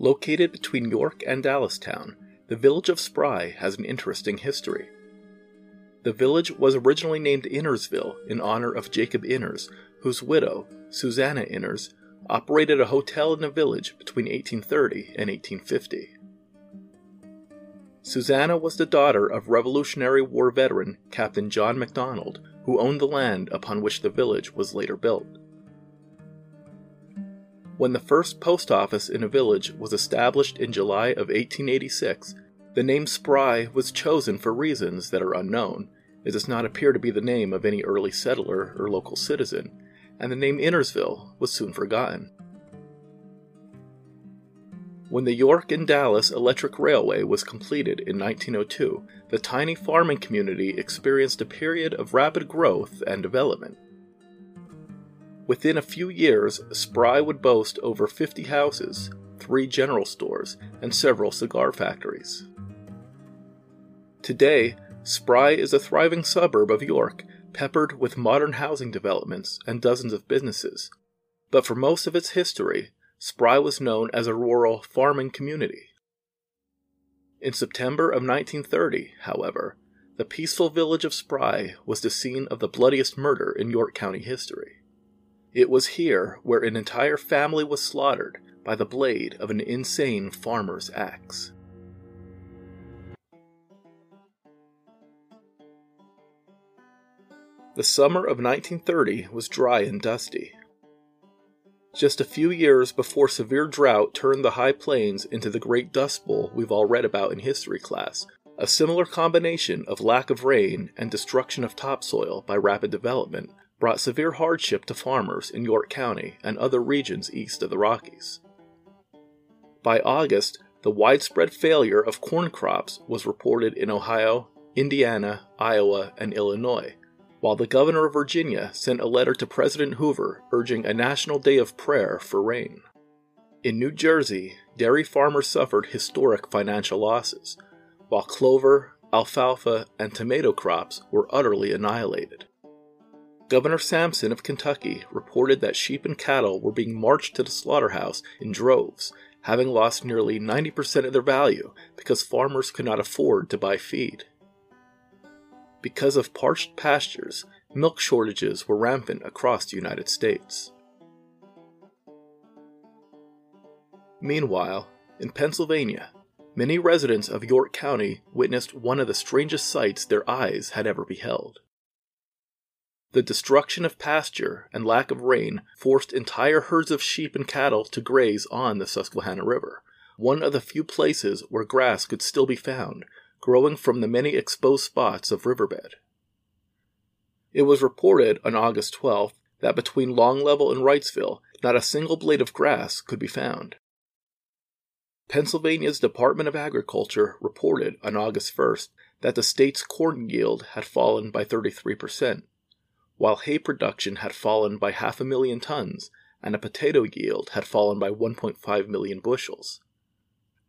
Located between York and Dallastown, the village of Spry has an interesting history. The village was originally named Innersville in honor of Jacob Inners, whose widow, Susanna Inners, operated a hotel in the village between 1830 and 1850. Susanna was the daughter of Revolutionary War veteran Captain John MacDonald, who owned the land upon which the village was later built. When the first post office in a village was established in July of 1886, the name Spry was chosen for reasons that are unknown. It does not appear to be the name of any early settler or local citizen, and the name Innersville was soon forgotten. When the York and Dallas Electric Railway was completed in 1902, the tiny farming community experienced a period of rapid growth and development. Within a few years, Spry would boast over 50 houses, three general stores, and several cigar factories. Today, Spry is a thriving suburb of York, peppered with modern housing developments and dozens of businesses. But for most of its history, Spry was known as a rural farming community. In September of 1930, however, the peaceful village of Spry was the scene of the bloodiest murder in York County history. It was here where an entire family was slaughtered by the blade of an insane farmer's axe. The summer of 1930 was dry and dusty. Just a few years before severe drought turned the high plains into the great dust bowl we've all read about in history class, a similar combination of lack of rain and destruction of topsoil by rapid development brought severe hardship to farmers in York County and other regions east of the Rockies. By August, the widespread failure of corn crops was reported in Ohio, Indiana, Iowa, and Illinois, while the governor of Virginia sent a letter to President Hoover urging a national day of prayer for rain. In New Jersey, dairy farmers suffered historic financial losses, while clover, alfalfa, and tomato crops were utterly annihilated. Governor Sampson of Kentucky reported that sheep and cattle were being marched to the slaughterhouse in droves, having lost nearly 90% of their value because farmers could not afford to buy feed. Because of parched pastures, milk shortages were rampant across the United States. Meanwhile, in Pennsylvania, many residents of York County witnessed one of the strangest sights their eyes had ever beheld. The destruction of pasture and lack of rain forced entire herds of sheep and cattle to graze on the Susquehanna River, one of the few places where grass could still be found, growing from the many exposed spots of riverbed. It was reported on August 12th that between Long Level and Wrightsville, not a single blade of grass could be found. Pennsylvania's Department of Agriculture reported on August 1st that the state's corn yield had fallen by 33%, while hay production had fallen by half a million tons and a potato yield had fallen by 1.5 million bushels.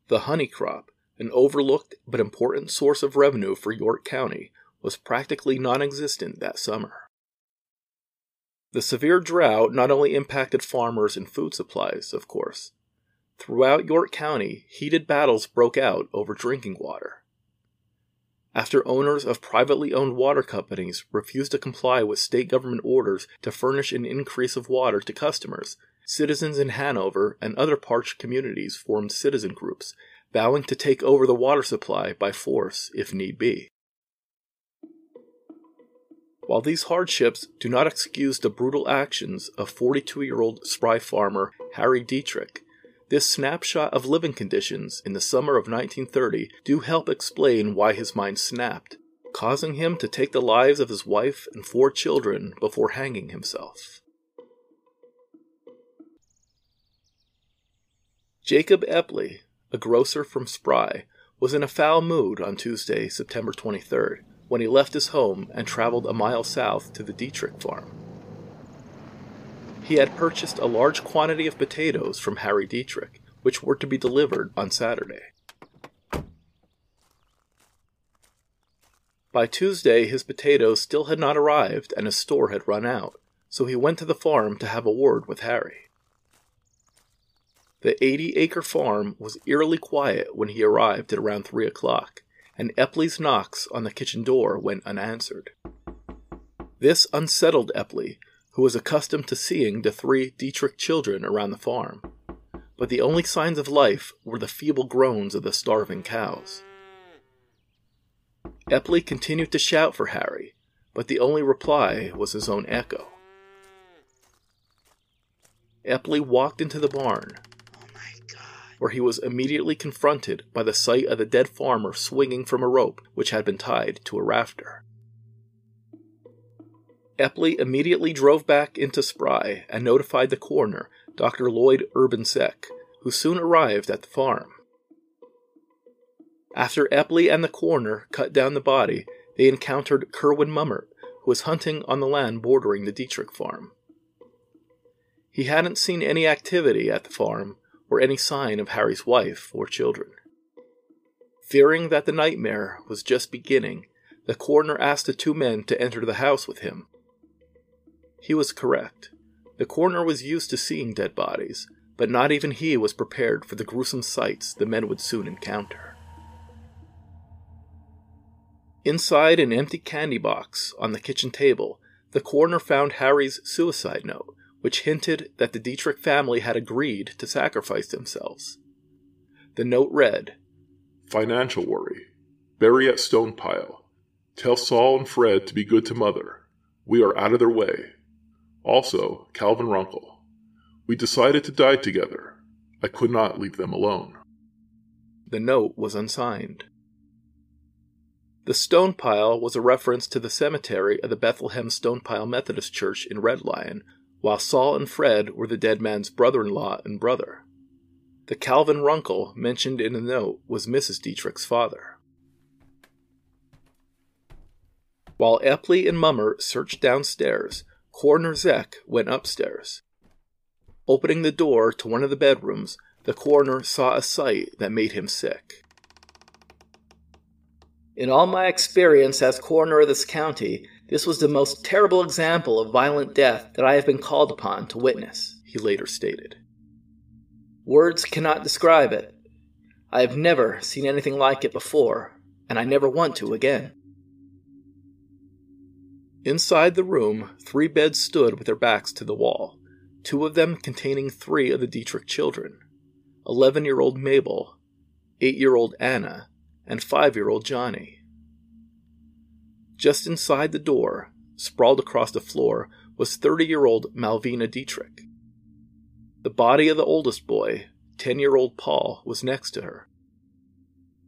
The honey crop, an overlooked but important source of revenue for York County, was practically non existent that summer. The severe drought not only impacted farmers and food supplies, of course. Throughout York County, heated battles broke out over drinking water after owners of privately owned water companies refused to comply with state government orders to furnish an increase of water to customers, citizens in Hanover and other parched communities formed citizen groups, vowing to take over the water supply by force if need be. While these hardships do not excuse the brutal actions of 42 year old spry farmer Harry Dietrich, this snapshot of living conditions in the summer of 1930 do help explain why his mind snapped, causing him to take the lives of his wife and four children before hanging himself. Jacob Epley, a grocer from Spry, was in a foul mood on Tuesday, September 23rd, when he left his home and traveled a mile south to the Dietrich farm. He had purchased a large quantity of potatoes from Harry Dietrich, which were to be delivered on Saturday. By Tuesday, his potatoes still had not arrived and his store had run out, so he went to the farm to have a word with Harry. The 80 acre farm was eerily quiet when he arrived at around 3 o'clock, and Epley's knocks on the kitchen door went unanswered. This unsettled Epley, who was accustomed to seeing the three Dietrich children around the farm. But the only signs of life were the feeble groans of the starving cows. Epley continued to shout for Harry, but the only reply was his own echo. Epley walked into the barn, where he was immediately confronted by the sight of the dead farmer swinging from a rope which had been tied to a rafter. Epley immediately drove back into Spry and notified the coroner, Dr. Lloyd Urbansek, who soon arrived at the farm. After Epley and the coroner cut down the body, they encountered Kerwin Mummert, who was hunting on the land bordering the Dietrich farm. He hadn't seen any activity at the farm or any sign of Harry's wife or children. Fearing that the nightmare was just beginning, the coroner asked the two men to enter the house with him. He was correct. The coroner was used to seeing dead bodies, but not even he was prepared for the gruesome sights the men would soon encounter. Inside an empty candy box on the kitchen table, the coroner found Harry's suicide note, which hinted that the Dietrich family had agreed to sacrifice themselves. The note read Financial worry. Bury at stone pile. Tell Saul and Fred to be good to mother. We are out of their way. Also, Calvin Runkle. We decided to die together. I could not leave them alone. The note was unsigned. The stone pile was a reference to the cemetery of the Bethlehem Stonepile Methodist Church in Red Lion, while Saul and Fred were the dead man's brother in law and brother. The Calvin Runkle mentioned in the note was Mrs. Dietrich's father. While Epley and Mummert searched downstairs, Coroner Zeck went upstairs. Opening the door to one of the bedrooms, the coroner saw a sight that made him sick. In all my experience as coroner of this county, this was the most terrible example of violent death that I have been called upon to witness, he later stated. Words cannot describe it. I have never seen anything like it before, and I never want to again. Inside the room, three beds stood with their backs to the wall, two of them containing three of the Dietrich children 11 year old Mabel, 8 year old Anna, and 5 year old Johnny. Just inside the door, sprawled across the floor, was 30 year old Malvina Dietrich. The body of the oldest boy, 10 year old Paul, was next to her.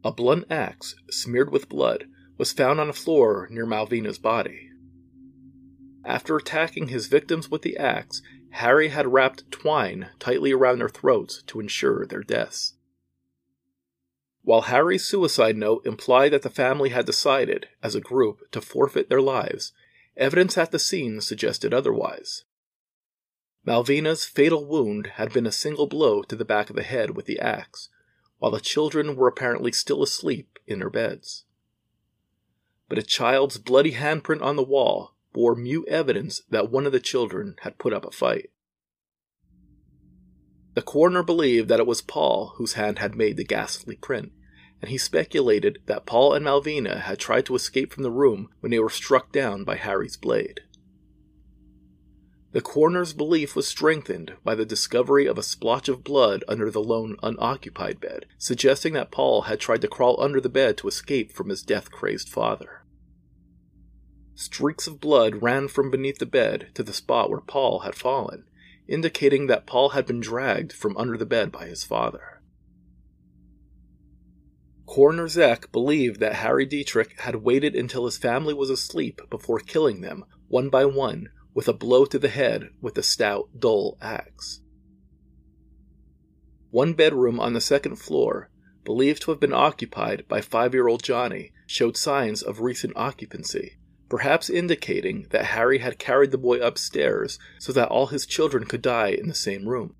A blunt axe, smeared with blood, was found on the floor near Malvina's body. After attacking his victims with the axe, Harry had wrapped twine tightly around their throats to ensure their deaths. While Harry's suicide note implied that the family had decided, as a group, to forfeit their lives, evidence at the scene suggested otherwise. Malvina's fatal wound had been a single blow to the back of the head with the axe, while the children were apparently still asleep in their beds. But a child's bloody handprint on the wall bore mute evidence that one of the children had put up a fight. The coroner believed that it was Paul whose hand had made the ghastly print, and he speculated that Paul and Malvina had tried to escape from the room when they were struck down by Harry's blade. The coroner's belief was strengthened by the discovery of a splotch of blood under the lone unoccupied bed, suggesting that Paul had tried to crawl under the bed to escape from his death crazed father. Streaks of blood ran from beneath the bed to the spot where Paul had fallen, indicating that Paul had been dragged from under the bed by his father. Coroner Zeck believed that Harry Dietrich had waited until his family was asleep before killing them, one by one, with a blow to the head with a stout, dull axe. One bedroom on the second floor, believed to have been occupied by five year old Johnny, showed signs of recent occupancy, perhaps indicating that Harry had carried the boy upstairs so that all his children could die in the same room.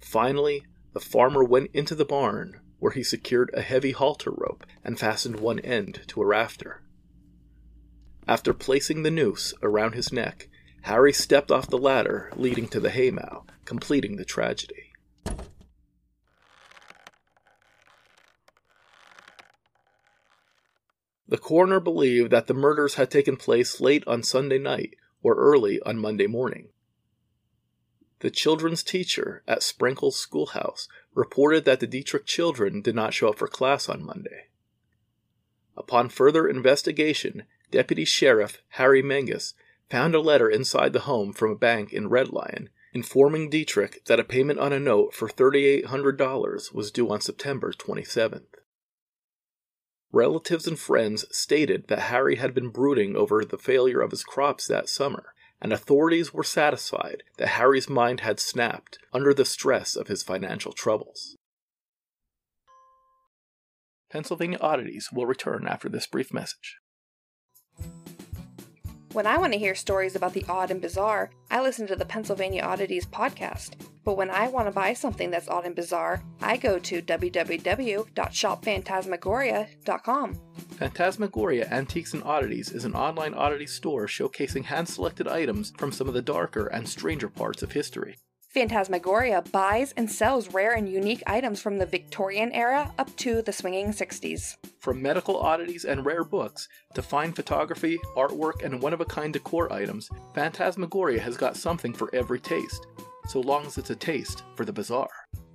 Finally, the farmer went into the barn, where he secured a heavy halter rope and fastened one end to a rafter. After placing the noose around his neck, Harry stepped off the ladder leading to the haymow, completing the tragedy. The coroner believed that the murders had taken place late on Sunday night or early on Monday morning. The children's teacher at Sprinkles Schoolhouse reported that the Dietrich children did not show up for class on Monday. Upon further investigation, Deputy Sheriff Harry Menges found a letter inside the home from a bank in Red Lion informing Dietrich that a payment on a note for $3,800 was due on September 27th. Relatives and friends stated that Harry had been brooding over the failure of his crops that summer, and authorities were satisfied that Harry's mind had snapped under the stress of his financial troubles. Pennsylvania Oddities will return after this brief message. When I want to hear stories about the odd and bizarre, I listen to the Pennsylvania Oddities podcast. But when I want to buy something that's odd and bizarre, I go to www.shopphantasmagoria.com. Phantasmagoria Antiques and Oddities is an online oddity store showcasing hand selected items from some of the darker and stranger parts of history. Phantasmagoria buys and sells rare and unique items from the Victorian era up to the swinging 60s. From medical oddities and rare books to fine photography, artwork, and one of a kind decor items, Phantasmagoria has got something for every taste, so long as it's a taste for the bizarre.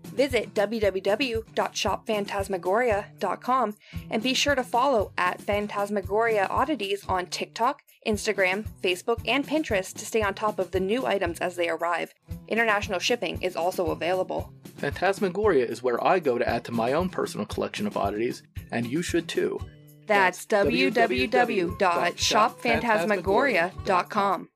Visit www.shopphantasmagoria.com and be sure to follow at Phantasmagoria Oddities on TikTok, Instagram, Facebook, and Pinterest to stay on top of the new items as they arrive. International shipping is also available. Phantasmagoria is where I go to add to my own personal collection of oddities, and you should too. That's www.shopphantasmagoria.com.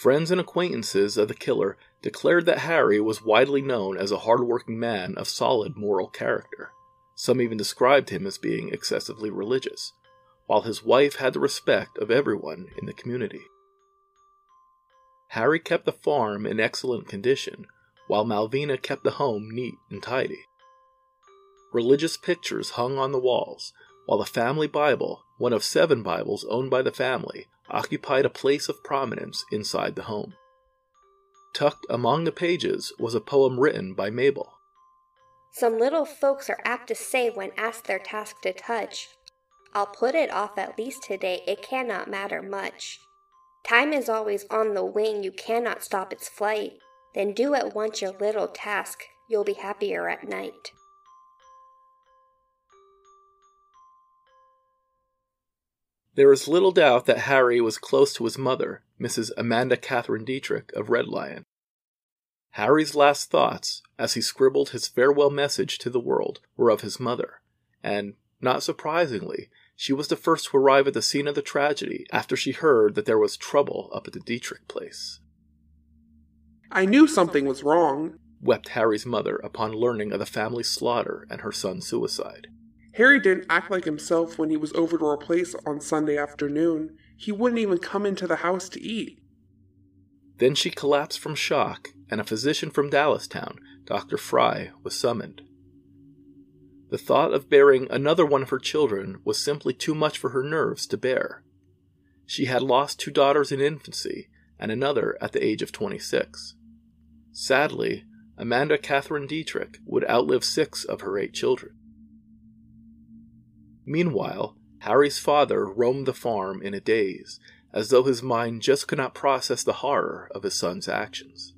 Friends and acquaintances of the killer declared that Harry was widely known as a hardworking man of solid moral character. Some even described him as being excessively religious, while his wife had the respect of everyone in the community. Harry kept the farm in excellent condition, while Malvina kept the home neat and tidy. Religious pictures hung on the walls, while the family Bible, one of seven Bibles owned by the family, occupied a place of prominence inside the home. Tucked among the pages was a poem written by Mabel. Some little folks are apt to say when asked their task to touch, I'll put it off at least today, it cannot matter much. Time is always on the wing, you cannot stop its flight. Then do at once your little task, you'll be happier at night. There is little doubt that Harry was close to his mother, Mrs. Amanda Catherine Dietrich of Red Lion. Harry's last thoughts, as he scribbled his farewell message to the world, were of his mother, and, not surprisingly, she was the first to arrive at the scene of the tragedy after she heard that there was trouble up at the Dietrich place. I knew something was wrong, wept Harry's mother upon learning of the family's slaughter and her son's suicide. Harry didn't act like himself when he was over to our place on Sunday afternoon. He wouldn't even come into the house to eat. Then she collapsed from shock, and a physician from Dallastown, Dr. Fry, was summoned. The thought of bearing another one of her children was simply too much for her nerves to bear. She had lost two daughters in infancy and another at the age of 26. Sadly, Amanda Catherine Dietrich would outlive six of her eight children. Meanwhile, Harry's father roamed the farm in a daze, as though his mind just could not process the horror of his son's actions.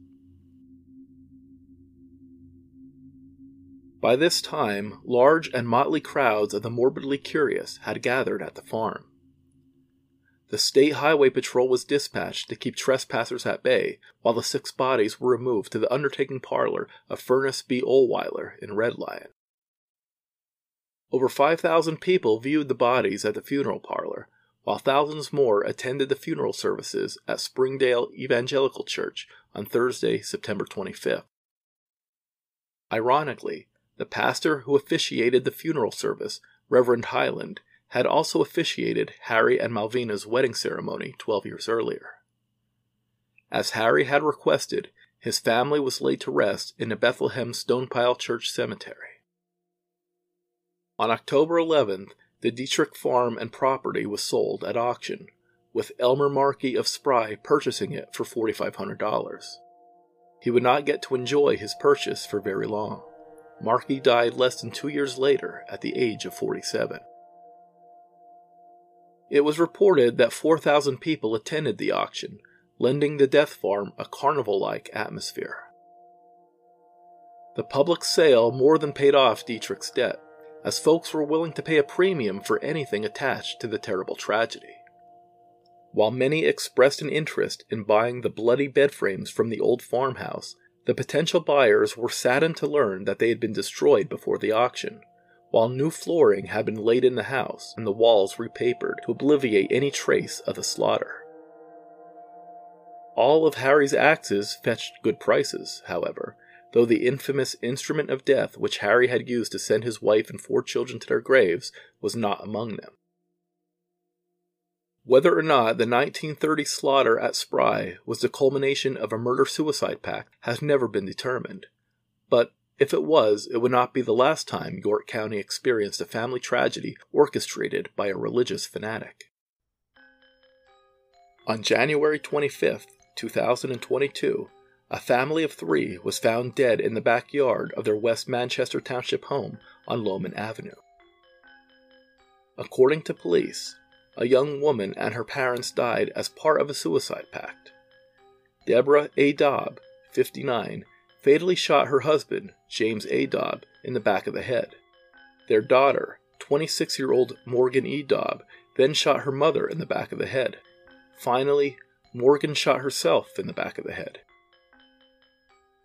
By this time, large and motley crowds of the morbidly curious had gathered at the farm. The State Highway Patrol was dispatched to keep trespassers at bay, while the six bodies were removed to the undertaking parlor of Furnace B. Olweiler in Red Lion. Over 5,000 people viewed the bodies at the funeral parlor, while thousands more attended the funeral services at Springdale Evangelical Church on Thursday, September 25th. Ironically, the pastor who officiated the funeral service, Reverend Highland, had also officiated Harry and Malvina's wedding ceremony 12 years earlier. As Harry had requested, his family was laid to rest in the Bethlehem Stonepile Church Cemetery. On October 11th, the Dietrich farm and property was sold at auction, with Elmer Markey of Spry purchasing it for $4,500. He would not get to enjoy his purchase for very long. Markey died less than two years later at the age of 47. It was reported that 4,000 people attended the auction, lending the death farm a carnival like atmosphere. The public sale more than paid off Dietrich's debt, as folks were willing to pay a premium for anything attached to the terrible tragedy. While many expressed an interest in buying the bloody bed frames from the old farmhouse, the potential buyers were saddened to learn that they had been destroyed before the auction, while new flooring had been laid in the house and the walls repapered to obliviate any trace of the slaughter. All of Harry's axes fetched good prices, however, though the infamous instrument of death which Harry had used to send his wife and four children to their graves was not among them. Whether or not the 1930 slaughter at Spry was the culmination of a murder suicide pact has never been determined, but if it was, it would not be the last time York County experienced a family tragedy orchestrated by a religious fanatic. On January 25, 2022, a family of three was found dead in the backyard of their West Manchester Township home on Loman Avenue. According to police, a young woman and her parents died as part of a suicide pact. Deborah A. Dobb, 59, fatally shot her husband, James A. Dobb, in the back of the head. Their daughter, 26 year old Morgan E. Dobb, then shot her mother in the back of the head. Finally, Morgan shot herself in the back of the head.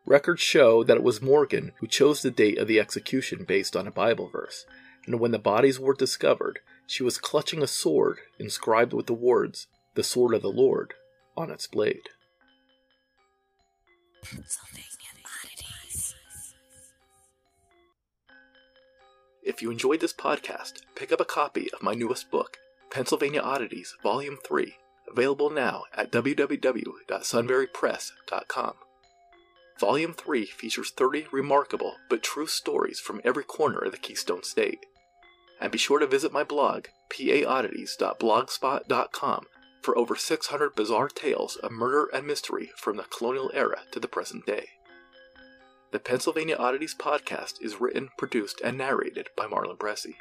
Records show that it was Morgan who chose the date of the execution based on a Bible verse, and when the bodies were discovered, she was clutching a sword inscribed with the words, The Sword of the Lord, on its blade. If you enjoyed this podcast, pick up a copy of my newest book, Pennsylvania Oddities, Volume 3, available now at www.sunburypress.com. Volume 3 features 30 remarkable but true stories from every corner of the Keystone State. And be sure to visit my blog, paoddities.blogspot.com, for over 600 bizarre tales of murder and mystery from the colonial era to the present day. The Pennsylvania Oddities podcast is written, produced, and narrated by Marlon Bressi.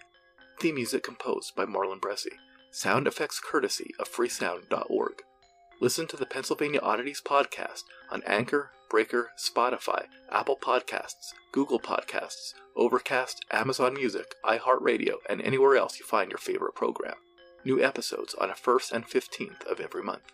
Theme music composed by Marlon Bressi. Sound effects courtesy of freesound.org. Listen to the Pennsylvania Oddities podcast on Anchor, Breaker, Spotify, Apple Podcasts, Google Podcasts, Overcast, Amazon Music, iHeartRadio, and anywhere else you find your favorite program. New episodes on a 1st and 15th of every month.